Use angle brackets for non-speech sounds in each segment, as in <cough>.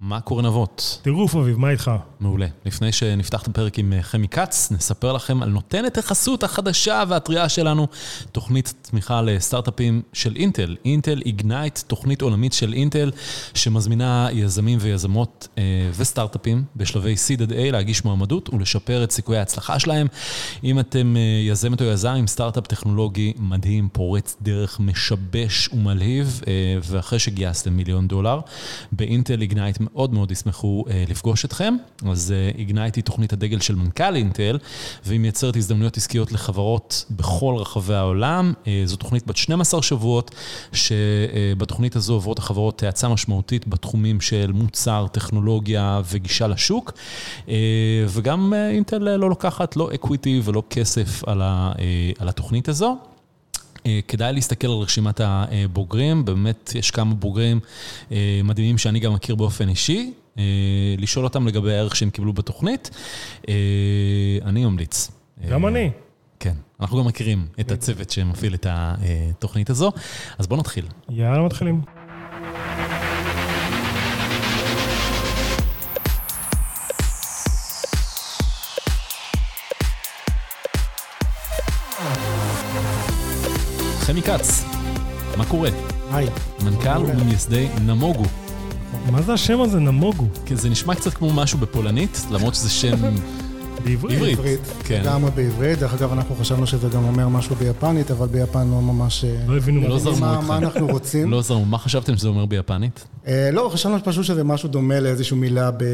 מה קורה נבות? טירוף אביב, מה איתך? מעולה. לפני שנפתח את הפרק עם אה, חמי כץ, נספר לכם על נותנת החסות החדשה והטריה שלנו, תוכנית תמיכה לסטארט-אפים של אינטל. אינטל איגנייט, תוכנית עולמית של אינטל, שמזמינה יזמים ויזמות אה, וסטארט-אפים בשלבי seed עד A להגיש מועמדות ולשפר את סיכויי ההצלחה שלהם. אם אתם אה, יזמת או יזם עם סטארט-אפ טכנולוגי מדהים, פורץ דרך, משבש ומלהיב, ואחרי שגייסתם מיליון דולר, באינטל Ignite מאוד מאוד ישמחו אה, לפגוש אתכם. אז Ignite אה, היא תוכנית הדגל של מנכ"ל אינטל, והיא מייצרת הזדמנויות עסקיות לחברות בכל רחבי העולם. אה, זו תוכנית בת 12 שבועות, שבתוכנית הזו עוברות החברות האצה משמעותית בתחומים של מוצר, טכנולוגיה וגישה לשוק. אה, וגם אה, אינטל לא לוקחת לא equity ולא כסף על, ה, על התוכנית הזו. אה, כדאי להסתכל על רשימת הבוגרים, באמת יש כמה בוגרים אה, מדהימים שאני גם מכיר באופן אישי, אה, לשאול אותם לגבי הערך שהם קיבלו בתוכנית. אני ממליץ. גם אני. כן, אנחנו גם מכירים את הצוות שמפעיל את התוכנית הזו, אז בואו נתחיל. יאללה, מתחילים. חמי כץ, מה קורה? היי. מנכ"ל ומייסדי נמוגו. מה זה השם הזה, נמוגו? כי זה נשמע קצת כמו משהו בפולנית, למרות שזה שם... <laughs> בעברית. בעברית, כן. לגמרי בעברית. דרך אגב, אנחנו חשבנו שזה גם אומר משהו ביפנית, אבל ביפן לא ממש... אה, לא הבינו לא מה, מה אנחנו רוצים. לא זרמו, מה חשבתם שזה אומר ביפנית? אה, לא, חשבנו פשוט שזה משהו דומה לאיזושהי מילה ב,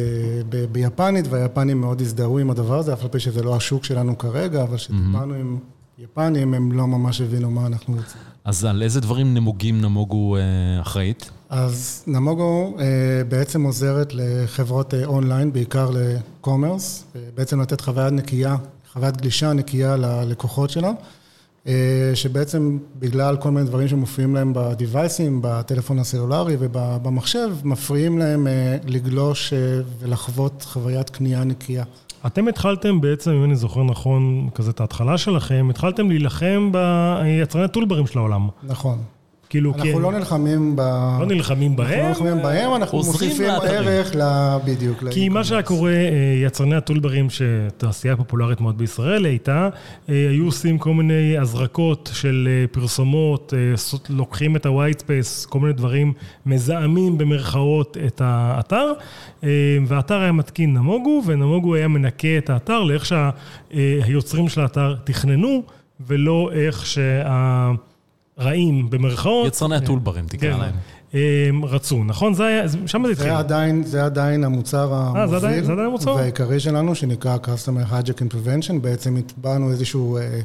ב, ביפנית, והיפנים מאוד הזדהו עם הדבר הזה, אף על פי שזה לא השוק שלנו כרגע, אבל כשטיפלנו עם יפנים, הם לא ממש הבינו מה אנחנו רוצים. אז על איזה דברים נמוגים נמוגו אה, אחראית? אז נמוגו אה, בעצם עוזרת לחברות אה, אונליין, בעיקר לקומרס, בעצם לתת חוויית נקייה, חוויית גלישה נקייה ללקוחות שלה, שבעצם בגלל כל מיני דברים שמופיעים להם בדיווייסים, בטלפון הסלולרי ובמחשב, מפריעים להם לגלוש ולחוות חוויית קנייה נקייה. אתם התחלתם בעצם, אם אני זוכר נכון, כזה את ההתחלה שלכם, התחלתם להילחם ביצרני טולברים של העולם. נכון. כאילו, אנחנו כן. לא נלחמים ב... לא נלחמים בהם. אנחנו לא נלחמים בהם, אנחנו מוסיפים ערך ל... בדיוק. כי מה שהיה קורה, אה, יצרני הטולברים, שתעשייה פופולרית מאוד בישראל הייתה, אה, היו עושים כל מיני הזרקות של אה, פרסומות, לוקחים את ה-white space, כל מיני דברים מזהמים במרכאות את האתר, והאתר היה מתקין Namogoo, ו Namogoo היה מנקה את האתר לאיך שהיוצרים של האתר תכננו, ולא איך שה... רעים, במרכאות. יצרני כן. הטולברים, תקרא כן. להם. רצו, נכון? זה היה, שם זה התחיל. עדיין, זה עדיין המוצר אה, המוביל והעיקרי שלנו, שנקרא Customer Hijacking Prevention. בעצם הטבענו איזושהי אה,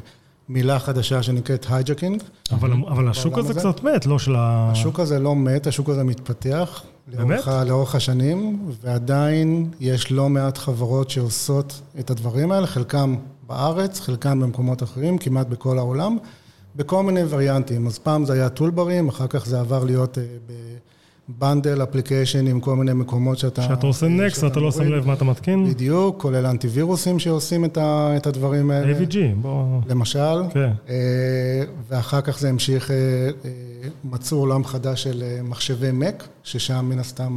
מילה חדשה שנקראת hijacking. אבל, אבל השוק הזה קצת מת, לא של ה... השוק הזה לא מת, השוק הזה מתפתח. באמת? לאורך, לאורך השנים, ועדיין יש לא מעט חברות שעושות את הדברים האלה, חלקם בארץ, חלקם במקומות אחרים, כמעט בכל העולם. בכל מיני וריאנטים. אז פעם זה היה טולברים, אחר כך זה עבר להיות אה, בבנדל אפליקיישן עם כל מיני מקומות שאתה... כשאתה עושה נקסט ואתה לא שם לב מה אתה מתקין? בדיוק, כולל אנטיווירוסים שעושים את, ה, את הדברים האלה. AVG, בוא... למשל. כן. אה, ואחר כך זה המשיך, אה, מצאו עולם חדש של מחשבי Mac, ששם מן הסתם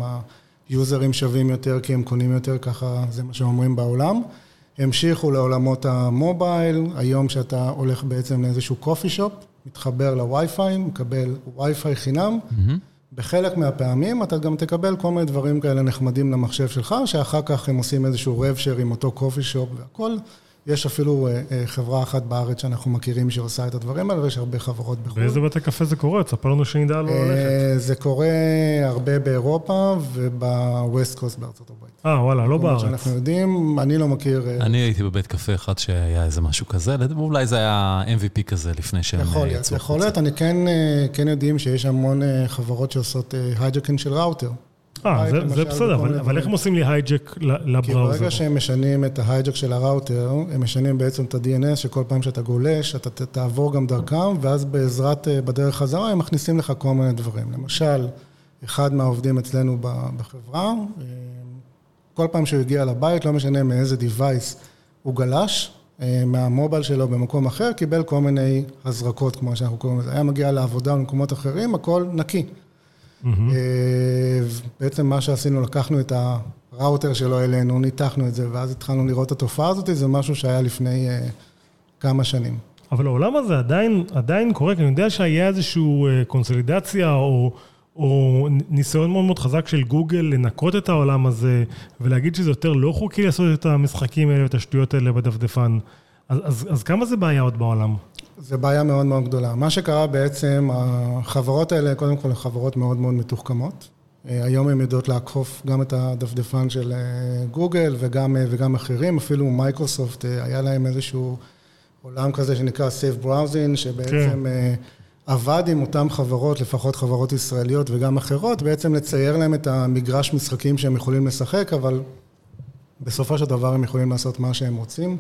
היוזרים שווים יותר כי הם קונים יותר, ככה זה מה שאומרים בעולם. המשיכו לעולמות המובייל, היום שאתה הולך בעצם לאיזשהו קופי שופ, מתחבר לווי-פיי, מקבל ווי-פיי חינם, mm-hmm. בחלק מהפעמים אתה גם תקבל כל מיני דברים כאלה נחמדים למחשב שלך, שאחר כך הם עושים איזשהו רב-שר עם אותו קופי שופ והכל. יש אפילו אה, אה, חברה אחת בארץ שאנחנו מכירים שעושה את הדברים האלה, ויש הרבה חברות בחו"ל. באיזה בתי קפה זה קורה? תספר לנו שנדע לא ללכת. זה קורה הרבה באירופה וב West Coast בארצות הברית. אה, וואלה, לא בארץ. שאנחנו יודעים, אני לא מכיר... אה, אני הייתי בבית קפה אחד שהיה איזה משהו כזה, אולי זה היה MVP כזה לפני שהם יצאו. יכול להיות, יכול להיות. אני כן, כן יודעים שיש המון חברות שעושות hijacking של ראוטר. אה, זה, זה בסדר, אבל, אבל איך הם עושים לי הייג'ק לבראוזר? כי ברגע שהם משנים את ההייג'ק של הראוטר, הם משנים בעצם את ה-DNS, שכל פעם שאתה גולש, אתה תעבור גם דרכם, ואז בעזרת, אה, בדרך חזרה, הם מכניסים לך כל מיני דברים. למשל, אחד מהעובדים אצלנו בחברה, אה, כל פעם שהוא הגיע לבית, לא משנה מאיזה device הוא גלש, אה, מהמובייל שלו במקום אחר, קיבל כל מיני הזרקות, כמו שאנחנו קוראים לזה. היה מגיע לעבודה במקומות אחרים, הכל נקי. בעצם מה שעשינו, לקחנו את הראוטר שלו אלינו, ניתחנו את זה, ואז התחלנו לראות את התופעה הזאת, זה משהו שהיה לפני כמה שנים. אבל העולם הזה עדיין, עדיין קורה, כי אני יודע שהיה איזושהי קונסולידציה או, או ניסיון מאוד מאוד חזק של גוגל לנקות את העולם הזה ולהגיד שזה יותר לא חוקי לעשות את המשחקים האלה ואת השטויות האלה בדפדפן. אז, אז, אז כמה זה בעיה עוד בעולם? זה בעיה מאוד מאוד גדולה. מה שקרה בעצם, החברות האלה, קודם כל, הן חברות מאוד מאוד מתוחכמות. היום הן יודעות לעקוף גם את הדפדפן של גוגל וגם, וגם אחרים, אפילו מייקרוסופט, היה להם איזשהו עולם כזה שנקרא Safe Browsing, שבעצם כן. עבד עם אותן חברות, לפחות חברות ישראליות וגם אחרות, בעצם לצייר להם את המגרש משחקים שהם יכולים לשחק, אבל בסופו של דבר הם יכולים לעשות מה שהם רוצים.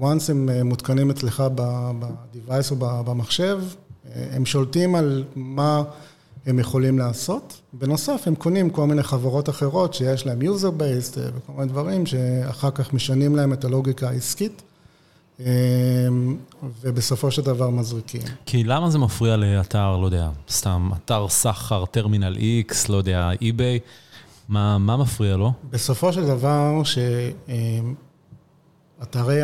once הם מותקנים אצלך ב-device או במחשב, הם שולטים על מה הם יכולים לעשות. בנוסף, הם קונים כל מיני חברות אחרות שיש להם user based וכל מיני דברים שאחר כך משנים להם את הלוגיקה העסקית. ובסופו של דבר מזריקים. כי למה זה מפריע לאתר, לא יודע, סתם, אתר סחר, טרמינל X, לא יודע, eBay, מה, מה מפריע לו? בסופו של דבר, שאתרי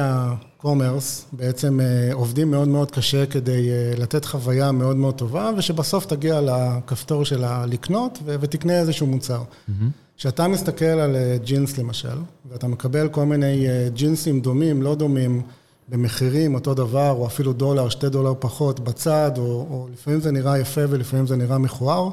ה-commerce בעצם עובדים מאוד מאוד קשה כדי לתת חוויה מאוד מאוד טובה, ושבסוף תגיע לכפתור של הלקנות ותקנה איזשהו מוצר. כשאתה מסתכל על ג'ינס למשל, ואתה מקבל כל מיני ג'ינסים דומים, לא דומים, במחירים אותו דבר, או אפילו דולר, שתי דולר פחות בצד, או, או לפעמים זה נראה יפה ולפעמים זה נראה מכוער.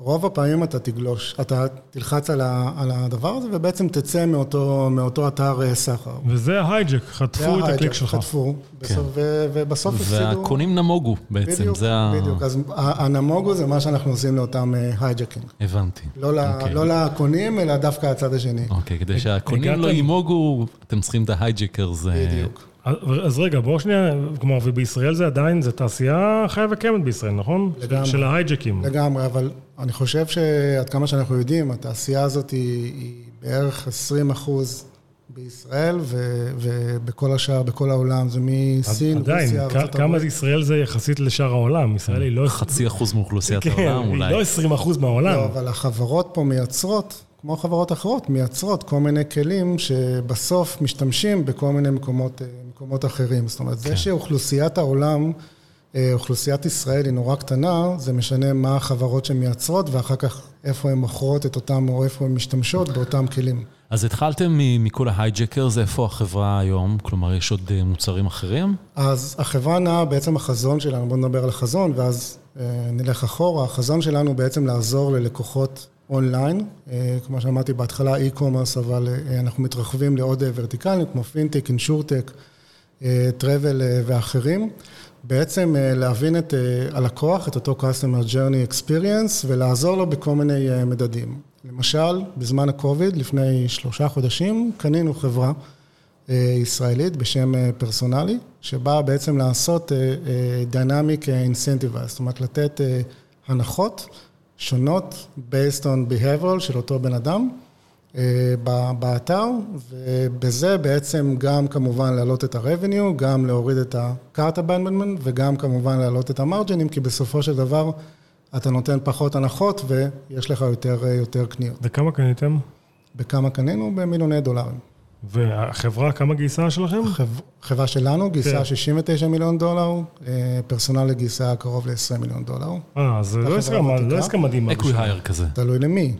רוב הפעמים אתה תגלוש, אתה תלחץ על, ה, על הדבר הזה ובעצם תצא מאותו, מאותו אתר סחר. וזה ההייג'ק, חטפו את הקליק שלך. חטפו, כן. בסוף, ו, ובסוף הפסידו... והקונים נמוגו בעצם, בדיוק, זה ה... בדיוק, אז הנמוגו זה מה שאנחנו עושים לאותם הייג'קים. הבנתי. לא, okay. לא לקונים, אלא דווקא הצד השני. אוקיי, okay, כדי שהקונים לא ימוגו, אתם צריכים את ה hijackers. בדיוק. אז רגע, בואו שנייה, כלומר, ובישראל זה עדיין, זה תעשייה חיה וקיימת בישראל, נכון? לגמרי. של ההייג'קים. לגמרי, אבל אני חושב שעד כמה שאנחנו יודעים, התעשייה הזאת היא, היא בערך 20 אחוז בישראל, ו, ובכל השאר, בכל העולם, זה מסין, רוסיה, ארצות הברית. כמה ישראל זה יחסית לשאר העולם? ישראל היא לא... חצי אחוז מאוכלוסיית העולם אולי. היא לא 20 אחוז מהעולם. לא, אבל החברות פה מייצרות כמו חברות אחרות, מייצרות כל מיני כלים שבסוף משתמשים בכל מיני מקומות, מקומות אחרים. זאת אומרת, כן. זה שאוכלוסיית העולם, אוכלוסיית ישראל היא נורא קטנה, זה משנה מה החברות שמייצרות ואחר כך איפה הן מוכרות את אותם, או איפה הן משתמשות באותם כלים. אז התחלתם מכל ההייג'קרס, איפה החברה היום? כלומר, יש עוד מוצרים אחרים? אז החברה נעה, בעצם החזון שלנו, בואו נדבר על החזון ואז נלך אחורה. החזון שלנו בעצם לעזור ללקוחות אונליין, כמו שאמרתי בהתחלה, e-commerce, אבל אנחנו מתרחבים לעוד ורטיקלים, כמו פינטק, אינשורטק, טראבל ואחרים. בעצם להבין את הלקוח, את אותו customer journey experience, ולעזור לו בכל מיני מדדים. למשל, בזמן הקוביד, לפני שלושה חודשים, קנינו חברה ישראלית בשם פרסונלי, שבאה בעצם לעשות dynamic incentive, זאת אומרת, לתת הנחות. שונות based on behavioral של אותו בן אדם באתר, ובזה בעצם גם כמובן להעלות את ה-revenue, גם להוריד את ה-cart abandonment וגם כמובן להעלות את המרג'ינים, כי בסופו של דבר אתה נותן פחות הנחות ויש לך יותר, יותר קניות. וכמה קניתם? בכמה קנינו? במיליוני דולרים. והחברה, כמה גייסה שלכם? החברה שלנו גייסה 69 מיליון דולר, Personali גייסה קרוב ל-20 מיליון דולר. אה, אז לא עסקה מדהימה. acqui-hire כזה. תלוי למי.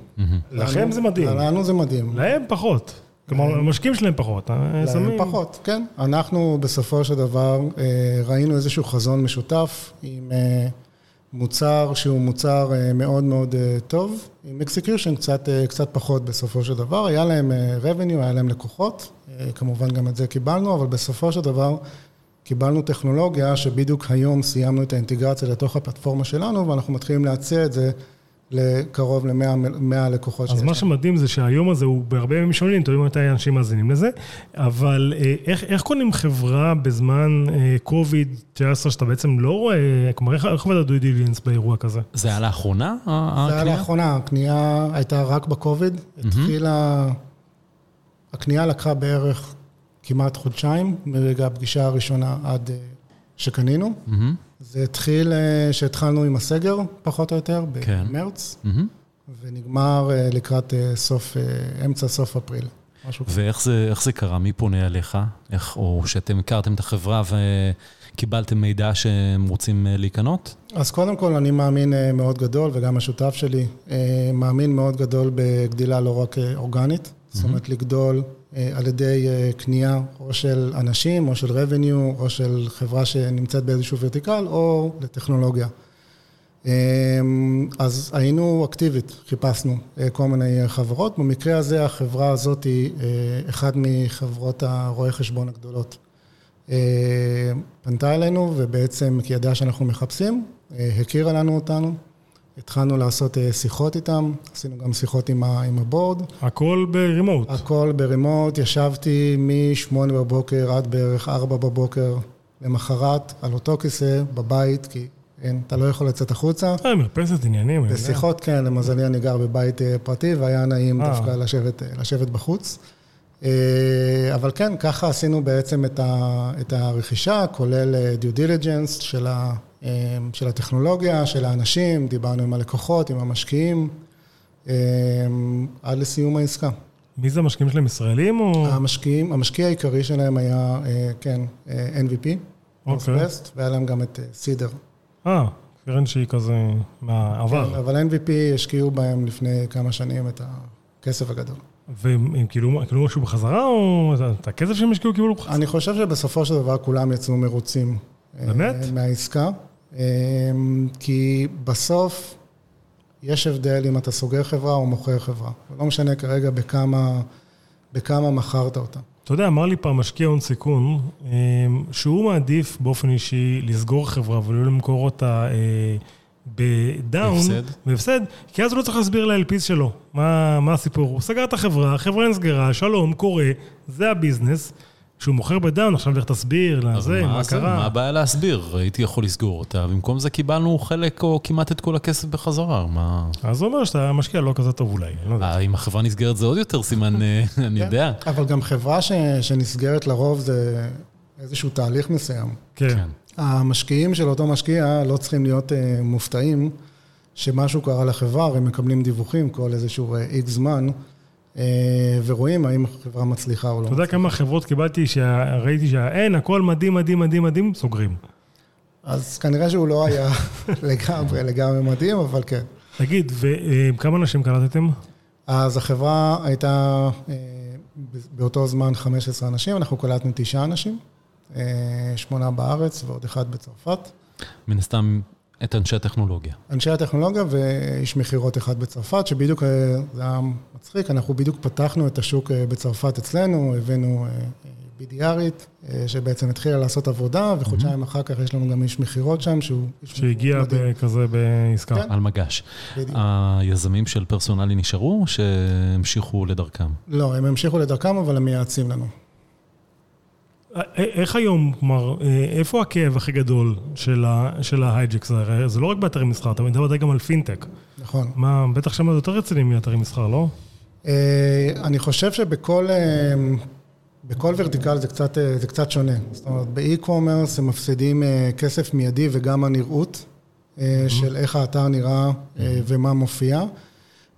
לכם זה מדהים. לנו זה מדהים. להם פחות. כלומר, המשקיעים שלהם פחות. להם פחות, כן. אנחנו בסופו של דבר ראינו איזשהו חזון משותף עם... מוצר שהוא מוצר מאוד מאוד טוב, עם execution קצת, קצת פחות בסופו של דבר, היה להם revenue, היה להם לקוחות, כמובן גם את זה קיבלנו, אבל בסופו של דבר קיבלנו טכנולוגיה שבדיוק היום סיימנו את האינטגרציה לתוך הפלטפורמה שלנו, ואנחנו מתחילים להציע את זה לקרוב ל-100 לקוחות. אז מה שמדהים זה שהיום הזה הוא בהרבה ימים שונים, תראו מתי אנשים מאזינים לזה, אבל איך, איך קונים חברה בזמן קוביד-19 שאתה בעצם לא רואה, כלומר, איך עובד הדוי דיליאנס באירוע כזה? זה היה לאחרונה, הקנייה? זה היה לאחרונה, הקנייה הייתה רק בקוביד, התחילה, הקנייה לקחה בערך כמעט חודשיים, מרגע הפגישה הראשונה עד שקנינו. זה התחיל, שהתחלנו עם הסגר, פחות או יותר, כן. במרץ, מהמם. ונגמר לקראת סוף, אמצע סוף אפריל. משהו. ואיך זה, זה קרה? מי פונה אליך? איך, או שאתם הכרתם את החברה וקיבלתם מידע שהם רוצים אה, להיקנות? אז קודם כל, אני מאמין אה, מאוד גדול, וגם השותף שלי אה, מאמין מאוד גדול בגדילה לא רק אה, אורגנית, זאת אומרת, לגדול אה, על ידי אה, קנייה או של אנשים, או של revenue, או של חברה שנמצאת באיזשהו ורטיקל, או לטכנולוגיה. אה, אז היינו אקטיבית, חיפשנו אה, כל מיני חברות. במקרה הזה, החברה הזאת היא אחת מחברות הרואי חשבון הגדולות. פנתה אלינו, ובעצם, כי ידעה שאנחנו מחפשים, הכירה לנו אותנו. התחלנו לעשות אה, שיחות איתם, עשינו גם שיחות עם ה- עם הבורד. הכל ברימוט. הכל ברימוט, ישבתי מ-8 בבוקר עד בערך 4 בבוקר למחרת, על אותו כיסא, בבית, כי אין, אתה לא יכול לצאת החוצה. אה, מרפסת עניינים. בשיחות, כן, למזלי אני גר בבית אה, פרטי, והיה נעים אה. דווקא לשבת, לשבת בחוץ. אה, אבל כן, ככה עשינו בעצם את, הרכישה, כולל אה, due diligence של, אה, של הטכנולוגיה, של האנשים, דיברנו עם הלקוחות, עם המשקיעים, עד לסיום העסקה. מי זה המשקיעים שלהם, ישראלים או... המשקיעים, המשקיע העיקרי שלהם היה, כן, NVP, אוקיי. Northwest, והיה להם גם את סידר. אה, קרן שהיא כזה מהעבר. כן, אבל NVP השקיעו בהם לפני כמה שנים את הכסף הגדול. והם כאילו קיבלו משהו בחזרה, או את הכסף שהם השקיעו קיבלו בחזרה? אני חושב שבסופו של דבר כולם יצאו מרוצים. אה, באמת? מהעסקה. אה, כי בסוף יש הבדל אם אתה סוגר חברה או מוכר חברה. לא משנה כרגע בכמה, בכמה מכרת אותה. אתה יודע, אמר לי פעם משקיע הון סיכון, אה, שהוא מעדיף באופן אישי לסגור חברה ולא למכור אותה אה, ב down, בהפסד. כי אז הוא לא צריך להסביר ל-LPs שלו מה, מה הסיפור. הוא סגר את החברה, החברה נסגרה, שלום, קורה, זה ה business. כשהוא מוכר ב down, עכשיו לך תסביר לזה, מה זה? מה קרה. הבעיה להסביר? הייתי יכול לסגור אותה, במקום זה קיבלנו חלק או כמעט את כל הכסף בחזרה. מה... אז הוא אומר שאתה משקיע לא כזה טוב אולי, לא יודע. אה, אם החברה נסגרת זה עוד יותר סימן, אה, <laughs> אני יודע. אבל גם חברה ש, שנסגרת לרוב זה איזשהו תהליך מסוים. כן. המשקיעים של אותו משקיע לא צריכים להיות אה, מופתעים שמשהו קרה לחברה, הרי מקבלים דיווחים כל איזשהו איקס זמן, אה, ורואים האם החברה מצליחה או לא. אתה יודע כמה חברות קיבלתי שראיתי שאין, הכל מדהים, מדהים, מדהים, מדהים, סוגרים. אז כנראה שהוא לא היה <laughs> לגמרי, לגמרי מדהים, אבל כן. תגיד, וכמה אנשים קלטתם? אז החברה הייתה אה, באותו זמן 15 אנשים, אנחנו קלטנו תשעה אנשים, אה, שמונה בארץ ועוד אחד בצרפת. מן הסתם, את אנשי הטכנולוגיה. אנשי הטכנולוגיה ואיש מכירות אחד בצרפת, שבדיוק, אה, זה היה מצחיק, אנחנו בדיוק פתחנו את השוק אה, בצרפת אצלנו, הבאנו אה, BDRית, אה, שבעצם התחילה לעשות עבודה, וחודשיים אחר כך יש לנו גם איש מכירות שם, שהוא שהגיע. ב- כזה בעסקה. כן. על מגש. בדיוק. היזמים של פרסונלי נשארו, או שהמשיכו לדרכם? לא, הם המשיכו לדרכם, אבל הם מייעצים לנו. איך היום, כלומר, איפה הכאב הכי גדול של ה- של ה hijacks? זה לא רק באתרי מסחר, אתה מדבר גם על פינטק. נכון. מה, בטח שם זה יותר רציני מאתרי מסחר, לא? אני חושב שבכל בכל vertical זה קצת, זה קצת שונה. זאת אומרת, ב e-commerce הם מפסידים כסף מיידי וגם הנראות של איך האתר נראה אה, ומה מופיע.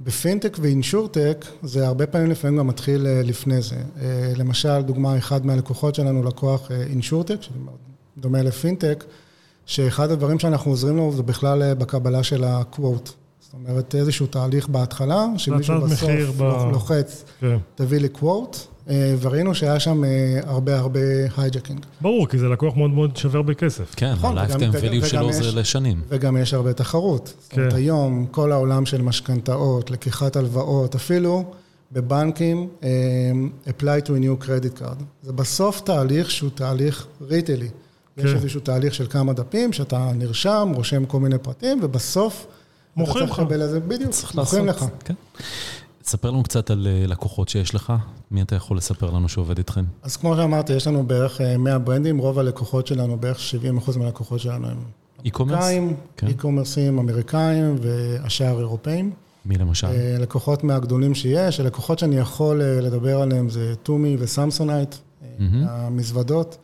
בפינטק ו insurtech זה הרבה פעמים לפעמים גם מתחיל אה, לפני זה. אה, למשל, דוגמה, אחד מהלקוחות שלנו, לקוח אה, insurtech, שזה מאוד דומה לפינטק, שאחד הדברים שאנחנו עוזרים לו זה בכלל בקבלה של ה-quote. זאת אומרת, איזשהו תהליך בהתחלה, שמישהו בסוף ב- לוחץ, כן. תביא לי אה, וראינו שהיה שם אה, הרבה הרבה hijacking. ברור, כי זה לקוח מאוד מאוד שווה בכסף. כן, נכון, ה-lifetime value וגם שלו זה יש- לשנים. וגם יש הרבה תחרות. זאת אומרת, כן. היום כל העולם של משכנתאות, לקיחת הלוואות, אפילו בבנקים, אה, apply to a new credit card. זה בסוף תהליך שהוא תהליך ריטלי. יש כן. איזשהו תהליך של כמה דפים, שאתה נרשם, רושם כל מיני פרטים, ובסוף... אתה מוכרים צריך לך. לקבל איזה, בדיוק, צריך מוכרים לך. כן. ספר לנו קצת על אה, לקוחות שיש לך. מי אתה יכול לספר לנו שעובד איתכם? אז כמו שאמרתי, יש לנו בערך אה, 100 ברנדים, רוב הלקוחות שלנו, בערך 70% מהלקוחות שלנו הם? אמריקאים, כן. אי-קומרסים אמריקאים והשאר אירופאים. מי למשל? אה, לקוחות מהגדולים שיש, הלקוחות שאני יכול אה, לדבר עליהם זה Tumi ו Samsonite, אה, מהמם. המזוודות.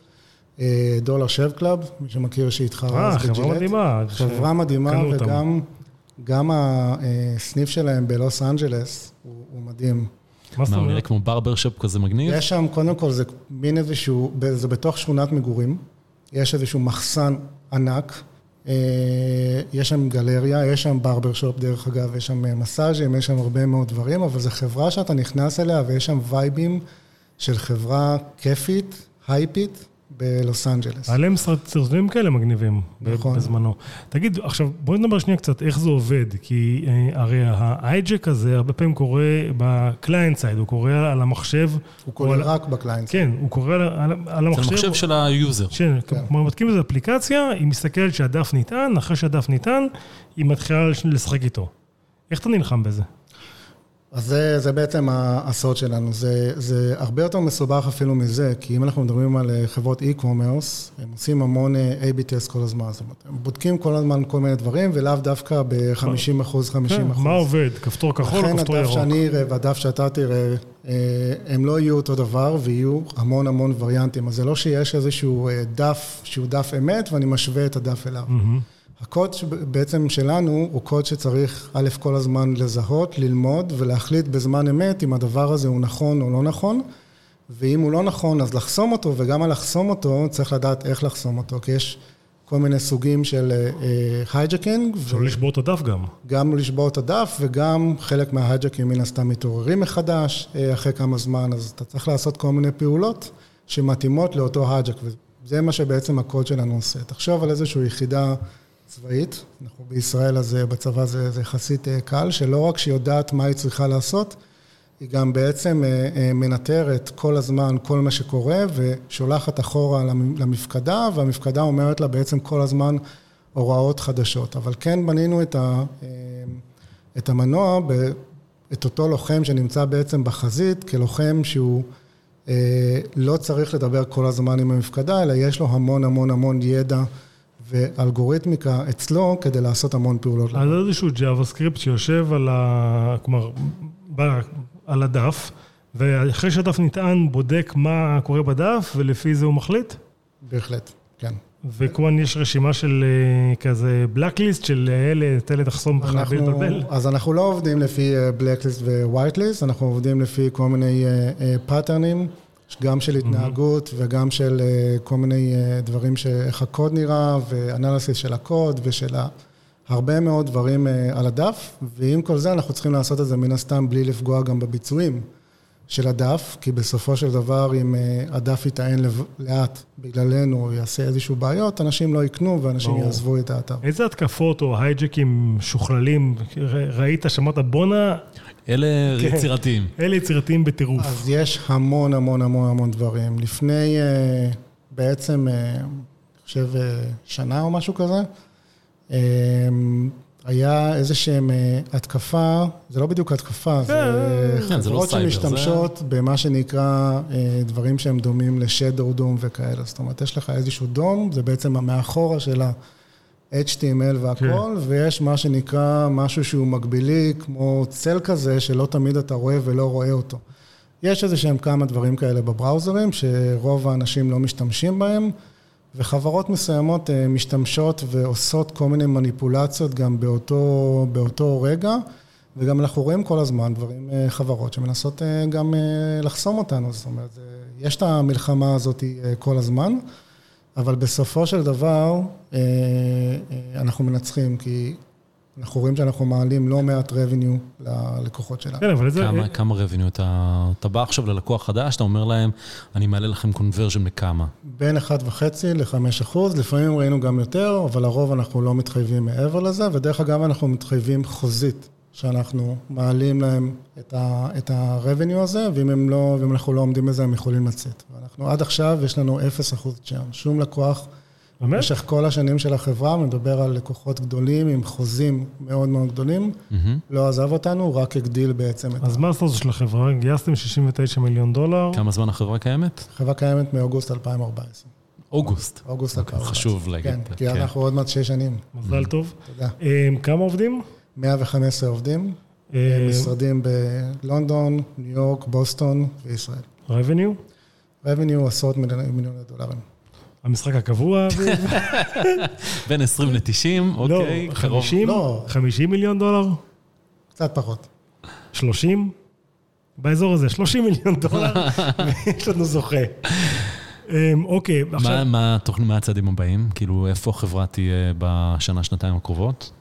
Dollar Shave Club, מי שמכיר שהתחרה אה, אז חברה ב Gillette. מדהימה. חברה מדהימה, קנו אותם. וגם גם הסניף שלהם בלוס אנג'לס הוא מדהים. מה זאת הוא נראה אומרת? כמו barber shop כזה מגניב? יש שם, קודם כל, זה מין איזשהו, זה בתוך שכונת מגורים, יש איזשהו מחסן ענק, אה, יש שם גלריה, יש שם barber shop, דרך אגב, יש שם אה, מסאז'ים, יש שם הרבה מאוד דברים, אבל זו חברה שאתה נכנס אליה ויש שם וייבים של חברה כיפית, הייפית, בלוס אנג'לס. היה להם סרט- סרטונים כאלה מגניבים נכון. בזמנו. תגיד, עכשיו, בוא נדבר שנייה קצת איך זה עובד, כי אה, הרי ה hijack הזה הרבה פעמים קורה ב client side, הוא קורה על המחשב. הוא קורה על- רק ב client. כן, הוא קורה על, על, על זה המחשב. המחשב של ה user. כן, כן. כלומר, מתקינים איזו אפליקציה, היא מסתכלת שהדף נטען, אחרי שהדף נטען, היא מתחילה לש- לשחק איתו. איך אתה נלחם בזה? אז זה, זה בעצם הסוד שלנו, זה, זה הרבה יותר מסובך אפילו מזה, כי אם אנחנו מדברים על אה, חברות e-commerce, הם עושים המון אה, A-B טסט כל הזמן, זאת אומרת, הם בודקים כל הזמן כל מיני דברים, ולאו דווקא ב-50 אחוז, 50 כן, אחוז. מה עובד? כפתור כחול או לכן כפתור הדף ירוק? שאני אראה והדף שאתה תראה, אה, הם לא יהיו אותו דבר, ויהיו המון המון וריאנטים. אז זה לא שיש איזשהו דף שהוא דף אמת, ואני משווה את הדף אליו. מהמם. הקוד בעצם שלנו הוא קוד שצריך א' כל הזמן לזהות, ללמוד ולהחליט בזמן אמת אם הדבר הזה הוא נכון או לא נכון, ואם הוא לא נכון אז לחסום אותו, וגם על לחסום אותו צריך לדעת איך לחסום אותו, כי יש כל מיני סוגים של hijacking, אפשר לשבור את הדף גם. גם לשבור את הדף וגם חלק מההייג'קים מן הסתם מתעוררים מחדש אה, אחרי כמה זמן, אז אתה צריך לעשות כל מיני פעולות שמתאימות לאותו הייג'ק, וזה מה שבעצם הקוד שלנו עושה. תחשוב על איזושהי יחידה צבאית, אנחנו בישראל אז אה, בצבא זה, זה יחסית אה, קל, שלא רק שהיא יודעת מה היא צריכה לעשות, היא גם בעצם אה, מנטרת כל הזמן כל מה שקורה ושולחת אחורה למ- למפקדה, והמפקדה אומרת לה בעצם כל הזמן הוראות חדשות. אבל כן בנינו את, ה, את המנוע, את אותו לוחם שנמצא בעצם בחזית, כלוחם שהוא לא צריך לדבר כל הזמן עם המפקדה, אלא יש לו המון המון המון ידע ואלגוריתמיקה אצלו כדי לעשות המון פעולות. אז איזשהו JavaScript שיושב על ה... כלומר, ב- על הדף, ואחרי שהדף נטען, בודק מה קורה בדף, ולפי זה הוא מחליט? בהחלט, כן. וכמובן יש רשימה של אה, כזה blacklist של אה, אלה, את אלה תחסום בכלל להתבלבל. אז אנחנו לא עובדים לפי blacklist whitelist, אנחנו עובדים לפי כל מיני patternים, גם של התנהגות וגם של אה, כל מיני אה, דברים שאיך הקוד נראה, ו analysis של הקוד ושל הרבה מאוד דברים אה, על הדף, ועם כל זה אנחנו צריכים לעשות את זה מן הסתם בלי לפגוע גם בביצועים של הדף, כי בסופו של דבר אם אה, הדף יטען לאט בגללנו, או יעשה איזשהו בעיות, אנשים לא יקנו ואנשים ברור. יעזבו את האתר. איזה התקפות או הייג'קים משוכללים ר- ראית, שמעת, בואנה, אלה כן. יצירתיים. אלה יצירתיים בטירוף. אז יש המון המון המון המון דברים. לפני אה, בעצם, אה, אני חושב, שנה או משהו כזה, היה איזה שהם אה, התקפה, זה לא בדיוק התקפה, זה כן, זה לא חברות סייבר, שמשתמשות במה שנקרא אה, דברים שהם דומים לשדו דום וכאלה. זאת אומרת, יש לך איזשהו דום, זה בעצם מאחורה של ה-HTML והכל, ויש מה שנקרא משהו שהוא מקבילי, כמו צל כזה, שלא תמיד אתה רואה ולא רואה אותו. יש איזה שהם כמה דברים כאלה בבראוזרים, שרוב האנשים לא משתמשים בהם, וחברות מסוימות אה, משתמשות ועושות כל מיני מניפולציות גם באותו, באותו רגע, וגם אנחנו רואים כל הזמן דברים, אה, חברות שמנסות אה, גם לחסום אותנו, זאת אומרת, יש את המלחמה הזאת כל הזמן, אבל בסופו של דבר אנחנו מנצחים, כי אנחנו רואים שאנחנו מעלים לא מעט revenue ללקוחות שלנו. כן, אבל איזה... כמה- כמה revenue אתה... אתה בא עכשיו ללקוח חדש, אתה אומר להם, אני מעלה לכם conversion בכמה. בין 1.5 ל-5 אחוז, לפעמים ראינו גם יותר, אבל לרוב אנחנו לא מתחייבים מעבר לזה, ודרך אגב אנחנו מתחייבים חוזית, שאנחנו מעלים להם את ה- את ה-revenue הזה, ואם הם לא, ואם אנחנו לא עומדים בזה, הם יכולים לצאת. ואנחנו עד עכשיו, יש לנו 0 אחוז צ'ארן. שום לקוח, באמת? במשך כל השנים של החברה, מדבר על לקוחות גדולים עם חוזים מאוד מאוד גדולים, מהמם. לא עזב אותנו, רק הגדיל בעצם את אז מה הסטטוס של החברה? גייסתם 69 מיליון דולר. כמה זמן החברה קיימת? החברה קיימת מאוגוסט 2014. אוגוסט. אוגוסט אוקיי, 2014. חשוב להגיד. כן, כי אנחנו עוד מעט שש שנים. מזל טוב. תודה. אה, כמה עובדים? 115 עובדים, אה, משרדים בלונדון, ניו יורק, בוסטון וישראל. revenue? revenue עשרות מיליוני דולרים. המשחק הקבוע, <laughs> בין 20 ל-90, לא, אוקיי, קרוב. 50? לא. 50 מיליון דולר? קצת פחות. 30? באזור הזה, 30 מיליון דולר, <laughs> ויש לנו זוכה. אמ, אוקיי, מה- עכשיו, מה מה הצעדים הבאים? כאילו, איפה החברה תהיה בשנה, שנתיים הקרובות?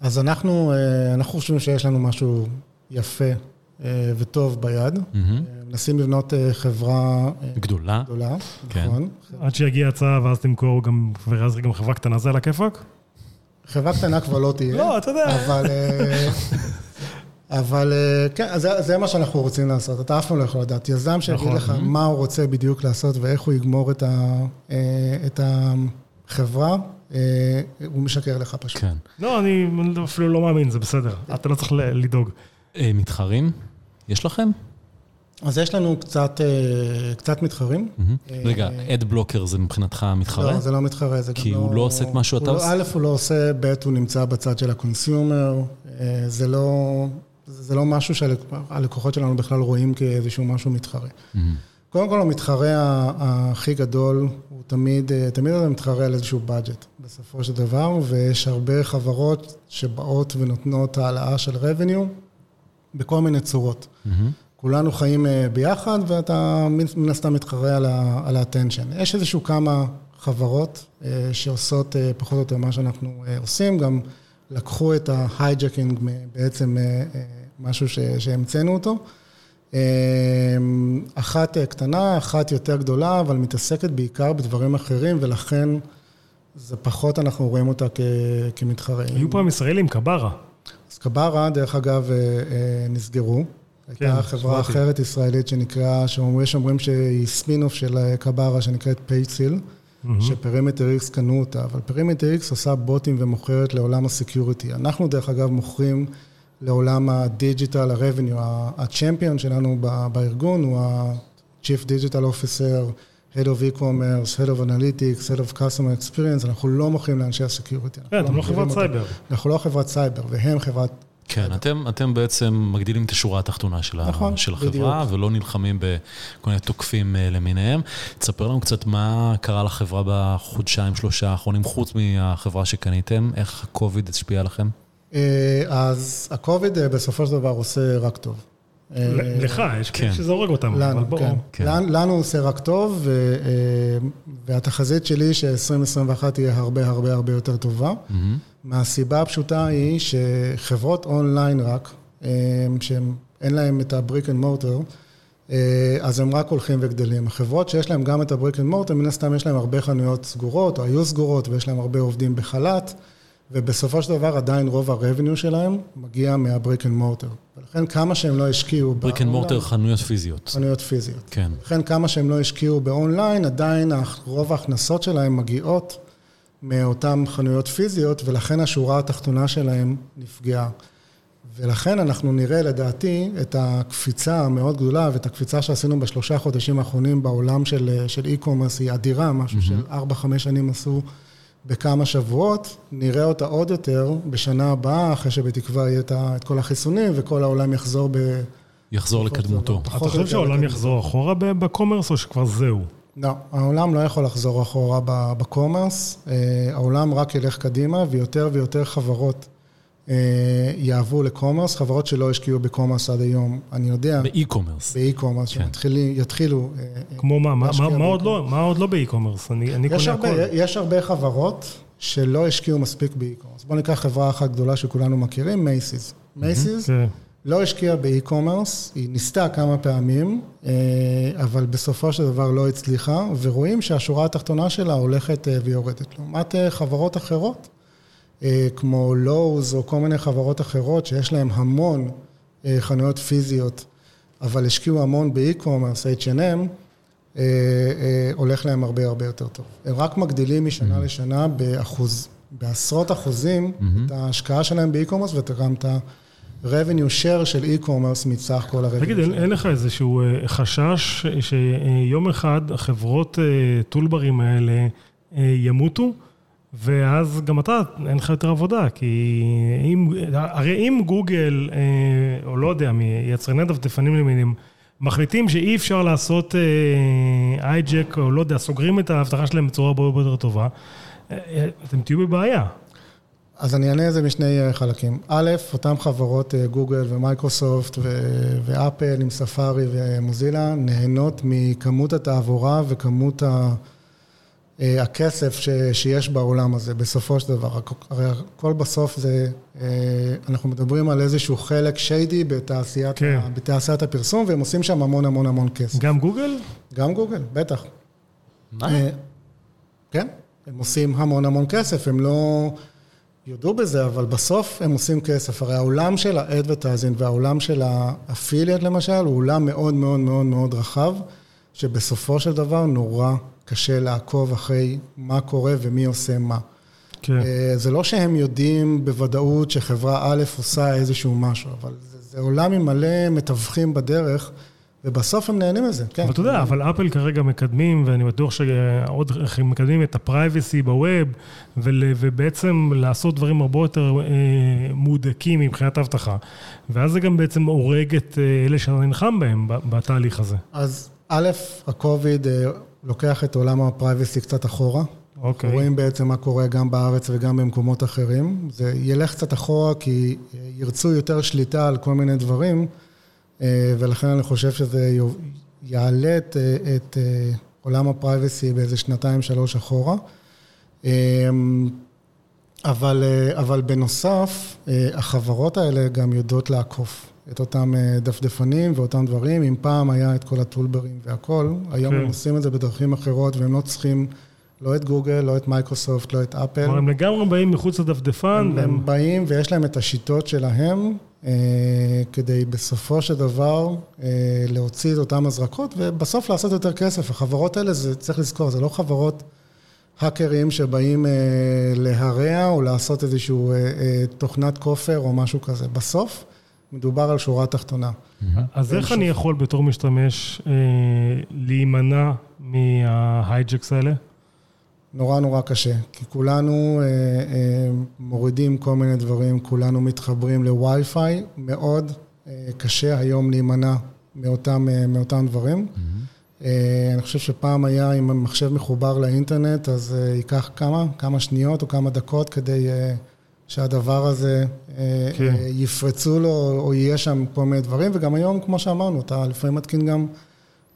אז אנחנו, אה, אנחנו חושבים שיש לנו משהו יפה וטוב ביד. אה, מנסים לבנות אה, חברה אה, גדולה. גדולה, כן. נכון. עד שיגיע הצעה ואז תמכור גם, ואז גם חברה קטנה, זה על הכיפאק? חברה קטנה כבר לא תהיה. לא, אתה יודע. אבל, אה, <laughs> אבל אה, כן, זה, זה מה שאנחנו רוצים לעשות. אתה אף פעם לא יכול לדעת. יזם שיגיד נכון. לך מה הוא רוצה בדיוק לעשות ואיך הוא יגמור את, ה, אה, את החברה, אה, הוא משקר לך פשוט. כן. לא, אני אפילו לא מאמין, זה בסדר. אתה לא צריך לדאוג. אה, מתחרים? יש לכם? אז יש לנו קצת, אה, קצת מתחרים. אה, רגע, ad blocker זה מבחינתך מתחרה? לא, זה לא מתחרה, זה גם כי הוא לא עושה את מה שאתה הוא לא- עושה? א', הוא לא עושה, ב', הוא נמצא בצד של ה consumer. זה לא, זה לא משהו שהלקוחות שלנו בכלל רואים כאיזשהו משהו מתחרה. מהמם. קודם כל, המתחרה הכי גדול הוא תמיד, תמיד אתה מתחרה על איזשהו budget בסופו של דבר, ויש הרבה חברות שבאות ונותנות העלאה של revenue בכל מיני צורות. מהמם. כולנו חיים אה, ביחד, ואתה מן הסתם מתחרה על ה- על ה-attention. יש איזשהו כמה חברות אה, שעושות אה, פחות או יותר מה שאנחנו עושים, גם לקחו את ה-hijacking בעצם משהו ש- שהמצאנו אותו. אחת קטנה, אחת יותר גדולה, אבל מתעסקת בעיקר בדברים אחרים, ולכן זה פחות אנחנו רואים אותה כ- כמתחרה. היו פעם ישראלים, קברה. אז קברה, דרך אגב, אה, אה, נסגרו. כן, הייתה חברה שמעתי. אחרת ישראלית שנקרא, שאומרים שאומרים שהיא ספינוף של אה, קברה שנקראת PaceIL, שפרימטר איקס קנו אותה, אבל פרימטר איקס עושה בוטים ומוכרת לעולם ה security. אנחנו, דרך אגב, מוכרים לעולם הדיג'יטל, ה-revenue, ה champion שלנו בארגון הוא ה-Chief Digital Officer, Head of E-Commerce, Head of Analytics, Head of Customer Experience, אנחנו לא מוכרים לאנשי ה security. כן, אתם לא חברת סייבר. אנחנו לא חברת סייבר, והם חברת כן, אתם, אתם בעצם מגדילים את השורה התחתונה של, ה, נכון, של החברה, ולא נלחמים בכל מיני תוקפים אה, למיניהם. תספר לנו קצת מה קרה לחברה בחודשיים, שלושה האחרונים, חוץ מהחברה שקניתם, איך הקוביד השפיע עליכם? אה, אז הקוביד אה, בסופו של דבר עושה רק טוב. לך, יש כן. כאלה שזה הורג אותם, אבל לנו, בואו. כן. כן. לנו- לנו עושה רק טוב, ו- אה, והתחזית שלי ש-2021 תהיה הרבה הרבה הרבה יותר טובה. מהמם. מהסיבה הפשוטה היא שחברות אונליין רק, אה, שהן אין להן את ה brick and mortar, אז הם רק הולכים וגדלים. החברות שיש להן גם את ה brick and mortar, מן הסתם יש להן הרבה חנויות סגורות, או היו סגורות, ויש להן הרבה עובדים בחל"ת, ובסופו של דבר עדיין רוב ה-revenue שלהם מגיע מה brick and mortar. ולכן כמה שהם לא השקיעו brick and mortar, חנויות פיזיות. חנויות פיזיות. כן. לכן כמה שהם לא השקיעו באונליין, עדיין רוב ההכנסות שלהם מגיעות מאותן חנויות פיזיות, ולכן השורה התחתונה שלהם נפגעה. ולכן אנחנו נראה לדעתי את הקפיצה המאוד גדולה ואת הקפיצה שעשינו בשלושה חודשים האחרונים בעולם של, e-commerce היא אדירה, משהו של ארבע, חמש שנים עשו בכמה שבועות, נראה אותה עוד יותר בשנה הבאה, אחרי שבתקווה יהיה את כל החיסונים וכל העולם יחזור ב... יחזור לקדמותו. פחות אתה חושב יותר שהעולם. יחזור אחורה ב commerce, או שכבר זהו? לא, העולם לא יכול לחזור אחורה ב commerce, אה, העולם רק ילך קדימה ויותר ויותר חברות יעברו ל commerce, חברות שלא השקיעו ב commerce עד היום, אני יודע, ב e-commerce. ב e-commerce, כן. שיתחילו... אה, כמו מה? מה- להשקיע מה- מה עוד. לא- מה עוד לא ב e-commerce? אני קונה הרבה, הכל. יש הרבה חברות שלא השקיעו מספיק ב e-commerce. בואו ניקח חברה אחת גדולה שכולנו מכירים, מייסיס. מייסיס כן. לא השקיעה באי-קומרס, היא ניסתה כמה פעמים, אה, אבל בסופו של דבר לא הצליחה, ורואים שהשורה התחתונה שלה הולכת אה, ויורדת. לעומת אה, חברות אחרות, אה, כמו לואוז או כל מיני חברות אחרות שיש להן המון אה, חנויות פיזיות, אבל השקיעו המון באי-קומרס, H&M, אה, אה, הולך להם הרבה הרבה יותר טוב. הם רק מגדילים משנה לשנה באחוז, בעשרות אחוזים, את ההשקעה שלהם ב e-commerce וגם את ה-revenue share של e-commerce מסך כל ה-revenue תגיד, אין-. אין לך איזשהו אה, חשש שיום אחד החברות אה, toolbarים האלה אה, ימותו, ואז גם אתה, אין לך יותר עבודה, כי אם, הרי אם גוגל, אה, או לא יודע, מי, יצרני דפדפנים למיניהם, מחליטים שאי אפשר לעשות hijack, או לא יודע, סוגרים את האבטחה שלהם בצורה הרבה יותר טובה, אתם תהיו בבעיה. אז אני אענה את זה משני חלקים. א', אותן חברות, גוגל ומייקרוסופט ואפל עם ספארי ומוזילה, נהנות מכמות התעבורה וכמות ה... הכסף שיש בעולם הזה, בסופו של דבר. הרי הכל בסוף זה, אנחנו מדברים על איזשהו חלק shady בתעשיית, כן. בתעשיית הפרסום, והם עושים שם המון המון המון כסף. גם גוגל? גם גוגל, בטח. מה? כן, הם עושים המון המון כסף, הם לא יודו בזה, אבל בסוף הם עושים כסף. הרי העולם של האדברטייזינג והעולם של האפיליאט למשל, הוא עולם מאוד מאוד מאוד מאוד רחב, שבסופו של דבר נורא קשה לעקוב אחרי מה קורה ומי עושה מה. כן. זה לא שהם יודעים בוודאות שחברה א' עושה איזשהו משהו, אבל זה, זה עולם עם מלא מתווכים בדרך. ובסוף הם נהנים מזה, כן. אבל אתה יודע, אבל אפל כרגע מקדמים, ואני בטוח שעוד איך הם מקדמים את ה privacy ב web, ובעצם לעשות דברים הרבה יותר מהודקים מבחינת האבטחה. ואז זה גם בעצם הורג את אלה שאתה נלחם בהם בתהליך הזה. אז א', הקוביד לוקח את עולם ה privacy קצת אחורה. אוקיי. רואים בעצם מה קורה גם בארץ וגם במקומות אחרים. זה ילך קצת אחורה כי ירצו יותר שליטה על כל מיני דברים. ולכן אני חושב שזה יעלה את, את עולם ה privacy באיזה שנתיים, שלוש אחורה. אבל, אבל בנוסף, החברות האלה גם יודעות לעקוף את אותם דפדפנים ואותם דברים. אם פעם היה את כל ה toolbarים והכל, היום כן. הם עושים את זה בדרכים אחרות והם לא צריכים לא את גוגל, לא את מייקרוסופט, לא את אפל. כלומר, הם לגמרי באים מחוץ לדפדפן. הם. הם באים ויש להם את השיטות שלהם, כדי בסופו של דבר להוציא את אותן הזרקות, ובסוף לעשות יותר כסף. החברות האלה, זה צריך לזכור, זה לא חברות האקרים שבאים להרע או לעשות איזושהי תוכנת כופר או משהו כזה. בסוף מדובר על שורה תחתונה. אז איך אני יכול בתור משתמש להימנע מההייג'קס האלה? נורא נורא קשה, כי כולנו אה, אה, מורידים כל מיני דברים, כולנו מתחברים לווי-פיי, מאוד אה, קשה היום להימנע מאותם, אה, מאותם דברים. Mm-hmm. אה, אני חושב שפעם היה, אם המחשב מחובר לאינטרנט, אז אה, ייקח כמה, כמה שניות או כמה דקות כדי אה, שהדבר הזה אה, כן. אה, יפרצו לו, או יהיה שם כל מיני דברים, וגם היום, כמו שאמרנו, אתה לפעמים מתקין גם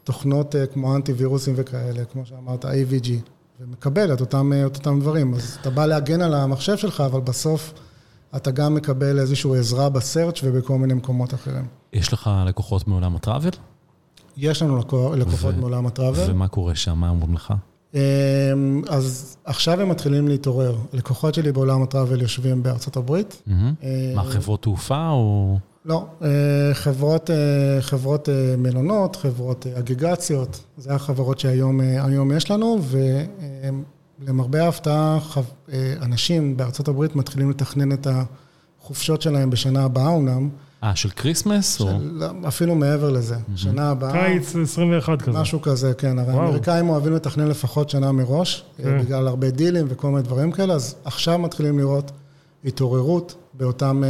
תוכנות אה, כמו אנטי-וירוסים וכאלה, כמו שאמרת, AVG. ומקבל את אותם, את אותם דברים. אז אתה בא להגן על המחשב שלך, אבל בסוף אתה גם מקבל איזושהי עזרה בסרצ' ובכל מיני מקומות אחרים. יש לך לקוחות מעולם הטראבל? יש לנו לקוחות ו... מעולם הטראבל. ומה קורה שם? מה אומרים לך? אז עכשיו הם מתחילים להתעורר. לקוחות שלי בעולם הטראבל יושבים בארצות הברית. מה, חברות תעופה או... לא, חברות, חברות מלונות, חברות אגגציות, זה החברות שהיום יש לנו, ולמרבה ההפתעה, אנשים בארצות הברית מתחילים לתכנן את החופשות שלהם בשנה הבאה אומנם. אה, של כריסמס? אפילו מעבר לזה, שנה הבאה. קיץ 21 כזה. משהו כזה, כן. הרי האמריקאים אוהבים לתכנן לפחות שנה מראש, בגלל הרבה דילים וכל מיני דברים כאלה, אז עכשיו מתחילים לראות התעוררות. באותם,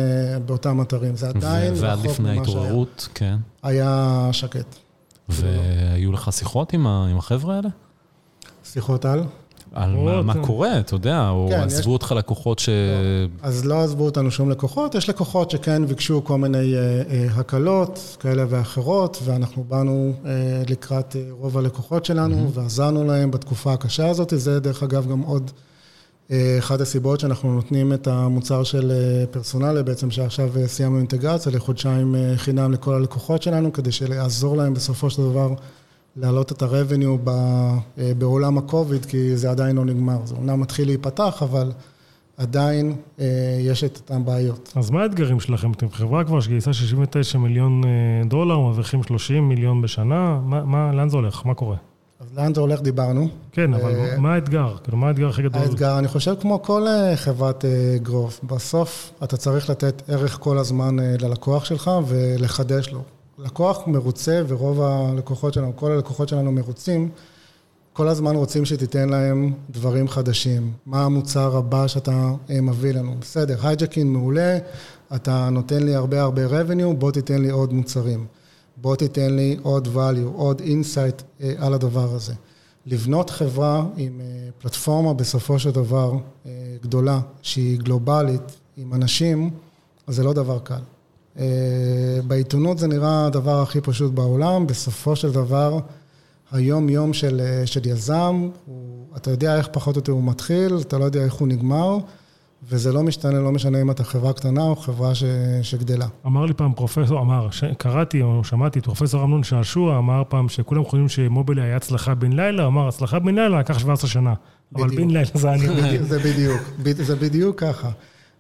באותם אתרים. זה עדיין רחוק ממה שהיה. ועד לפני ההתעוררות, כן. היה שקט. והיו לך שיחות עם החבר'ה האלה? שיחות על? על מה, מה קורה, אתה יודע, או כן, עזבו יש... אותך לקוחות ש... לא. אז לא עזבו אותנו שום לקוחות, יש לקוחות שכן ביקשו כל מיני אה, אה, הקלות כאלה ואחרות, ואנחנו באנו אה, לקראת אה, רוב הלקוחות שלנו, mm-hmm. ועזרנו להם בתקופה הקשה הזאת. זה דרך אגב גם עוד... אחת הסיבות שאנחנו נותנים את המוצר של פרסונלי, בעצם שעכשיו סיימנו אינטגרציה לחודשיים חינם לכל הלקוחות שלנו, כדי שיעזור להם בסופו של דבר להעלות את ה-revenue בעולם ה-COVID, כי זה עדיין לא נגמר. זה אומנם מתחיל להיפתח, אבל עדיין יש את אותן בעיות. אז מה האתגרים שלכם? אתם חברה כבר שגייסה 69 מיליון דולר, מרוויחים 30 מיליון בשנה, מה, מה, לאן זה הולך? מה קורה? אז לאן זה הולך דיברנו. כן, אבל מה האתגר? כאילו, מה האתגר הכי גדול? האתגר, אני חושב כמו כל חברת גרוף, בסוף אתה צריך לתת ערך כל הזמן ללקוח שלך ולחדש לו. לקוח מרוצה ורוב הלקוחות שלנו, כל הלקוחות שלנו מרוצים, כל הזמן רוצים שתיתן להם דברים חדשים. מה המוצר הבא שאתה מביא לנו? בסדר, הייג'קין מעולה, אתה נותן לי הרבה הרבה revenue, בוא תיתן לי עוד מוצרים. בוא תיתן לי עוד value, עוד insight אה, על הדבר הזה. לבנות חברה עם אה, פלטפורמה בסופו של דבר אה, גדולה, שהיא גלובלית, עם אנשים, זה לא דבר קל. בעיתונות זה נראה הדבר הכי פשוט בעולם, בסופו של דבר, היום-יום של, של יזם, הוא, אתה יודע איך פחות או יותר הוא מתחיל, אתה לא יודע איך הוא נגמר. וזה לא משתנה, לא משנה אם אתה חברה קטנה או חברה ש, שגדלה. אמר לי פעם פרופסור, אמר, קראתי או שמעתי, פרופסור אמנון שעשוע אמר פעם שכולם חושבים שמובילי היה הצלחה בן לילה, אמר, הצלחה בן לילה לקח 17 שנה. בדיוק. אבל בן לילה זה אני. <laughs> זה בדיוק, זה בדיוק ככה.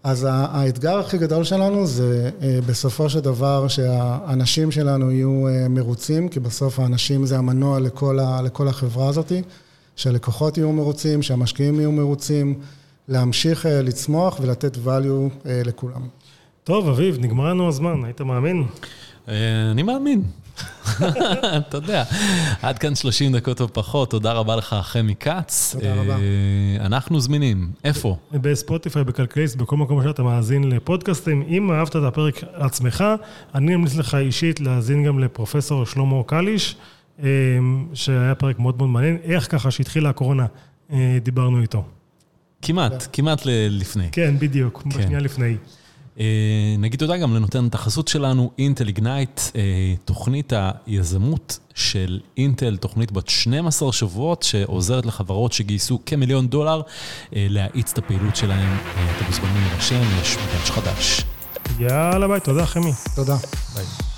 אז האתגר הכי גדול שלנו זה אה, בסופו של דבר שהאנשים שלנו יהיו אה, מרוצים, כי בסוף האנשים זה המנוע לכל, ה, לכל החברה הזאת, שהלקוחות יהיו מרוצים, שהמשקיעים יהיו מרוצים. להמשיך אה, לצמוח ולתת value לכולם. טוב, אביב, נגמר לנו הזמן, היית מאמין? אני מאמין. <laughs> אתה יודע, עד כאן 30 דקות או פחות, תודה רבה לך, חמי כץ. תודה רבה. אנחנו זמינים, איפה? בספוטיפיי, בכלכליסט, בכל מקום שאתה מאזין לפודקאסטים. אם אהבת את הפרק עצמך, אני אמליץ לך אישית להאזין גם לפרופסור שלמה קליש, שהיה פרק מאוד מאוד מעניין. איך ככה שהתחילה הקורונה, דיברנו איתו. כמעט, כמעט לפני. כן, בדיוק, כן. בשנייה לפני. אה, נגיד תודה גם לנותן את החסות שלנו, אינטל איגנייט, אה, תוכנית היזמות של אינטל, תוכנית בת 12 שבועות, שעוזרת לחברות שגייסו כמיליון דולר אה, להאיץ את הפעילות שלהם. אתם מוזמנים להירשם, יש מגש חדש. יאללה ביי, תודה חמי. תודה. ביי.